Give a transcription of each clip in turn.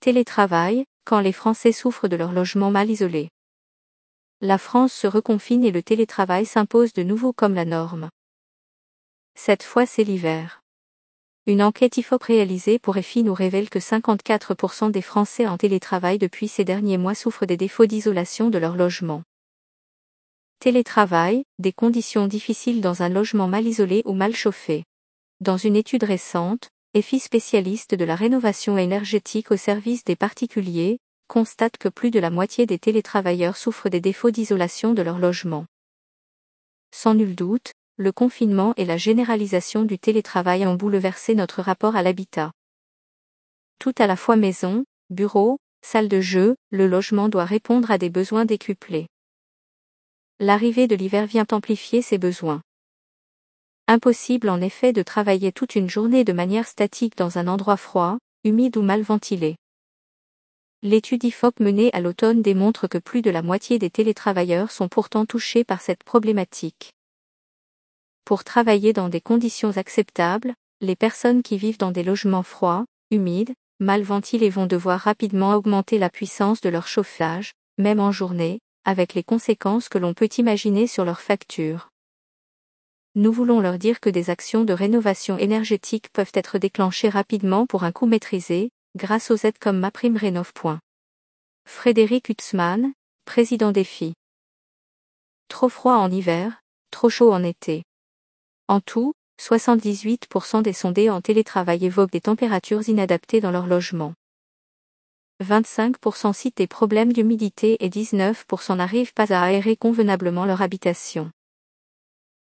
Télétravail, quand les Français souffrent de leur logement mal isolé. La France se reconfine et le télétravail s'impose de nouveau comme la norme. Cette fois c'est l'hiver. Une enquête IFOP réalisée pour EFI nous révèle que 54% des Français en télétravail depuis ces derniers mois souffrent des défauts d'isolation de leur logement. Télétravail, des conditions difficiles dans un logement mal isolé ou mal chauffé. Dans une étude récente, EFI spécialiste de la rénovation énergétique au service des particuliers, constate que plus de la moitié des télétravailleurs souffrent des défauts d'isolation de leur logement. Sans nul doute, le confinement et la généralisation du télétravail ont bouleversé notre rapport à l'habitat. Tout à la fois maison, bureau, salle de jeu, le logement doit répondre à des besoins décuplés. L'arrivée de l'hiver vient amplifier ces besoins. Impossible en effet de travailler toute une journée de manière statique dans un endroit froid, humide ou mal ventilé. L'étude IFOP menée à l'automne démontre que plus de la moitié des télétravailleurs sont pourtant touchés par cette problématique. Pour travailler dans des conditions acceptables, les personnes qui vivent dans des logements froids, humides, mal ventilés vont devoir rapidement augmenter la puissance de leur chauffage, même en journée, avec les conséquences que l'on peut imaginer sur leurs factures. Nous voulons leur dire que des actions de rénovation énergétique peuvent être déclenchées rapidement pour un coût maîtrisé, grâce aux aides comme MaPrimeRénov. Frédéric Hutzmann, président des FI. Trop froid en hiver, trop chaud en été. En tout, 78% des sondés en télétravail évoquent des températures inadaptées dans leur logement. 25% citent des problèmes d'humidité et 19% n'arrivent pas à aérer convenablement leur habitation.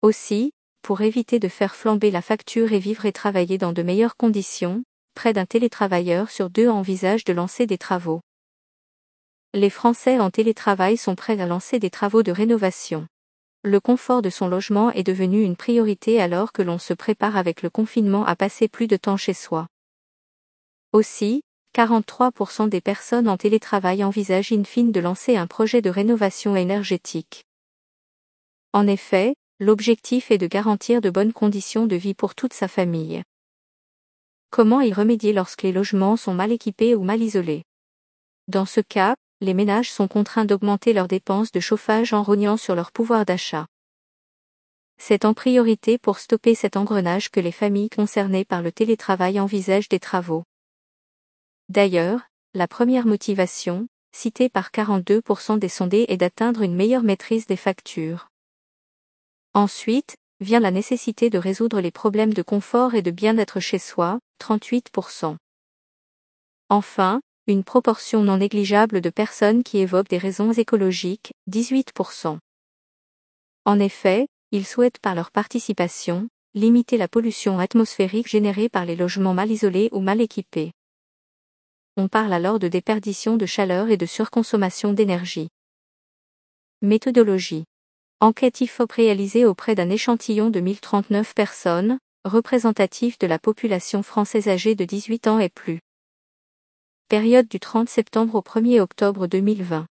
Aussi, pour éviter de faire flamber la facture et vivre et travailler dans de meilleures conditions, près d'un télétravailleur sur deux envisage de lancer des travaux. Les Français en télétravail sont prêts à lancer des travaux de rénovation. Le confort de son logement est devenu une priorité alors que l'on se prépare avec le confinement à passer plus de temps chez soi. Aussi, 43% des personnes en télétravail envisagent in fine de lancer un projet de rénovation énergétique. En effet, l'objectif est de garantir de bonnes conditions de vie pour toute sa famille. Comment y remédier lorsque les logements sont mal équipés ou mal isolés? Dans ce cas, les ménages sont contraints d'augmenter leurs dépenses de chauffage en rognant sur leur pouvoir d'achat. C'est en priorité pour stopper cet engrenage que les familles concernées par le télétravail envisagent des travaux. D'ailleurs, la première motivation, citée par 42% des sondés est d'atteindre une meilleure maîtrise des factures. Ensuite, vient la nécessité de résoudre les problèmes de confort et de bien-être chez soi, 38%. Enfin, une proportion non négligeable de personnes qui évoquent des raisons écologiques, 18%. En effet, ils souhaitent par leur participation, limiter la pollution atmosphérique générée par les logements mal isolés ou mal équipés. On parle alors de déperdition de chaleur et de surconsommation d'énergie. Méthodologie. Enquête IFOP réalisée auprès d'un échantillon de 1039 personnes, représentatif de la population française âgée de 18 ans et plus période du 30 septembre au 1er octobre 2020.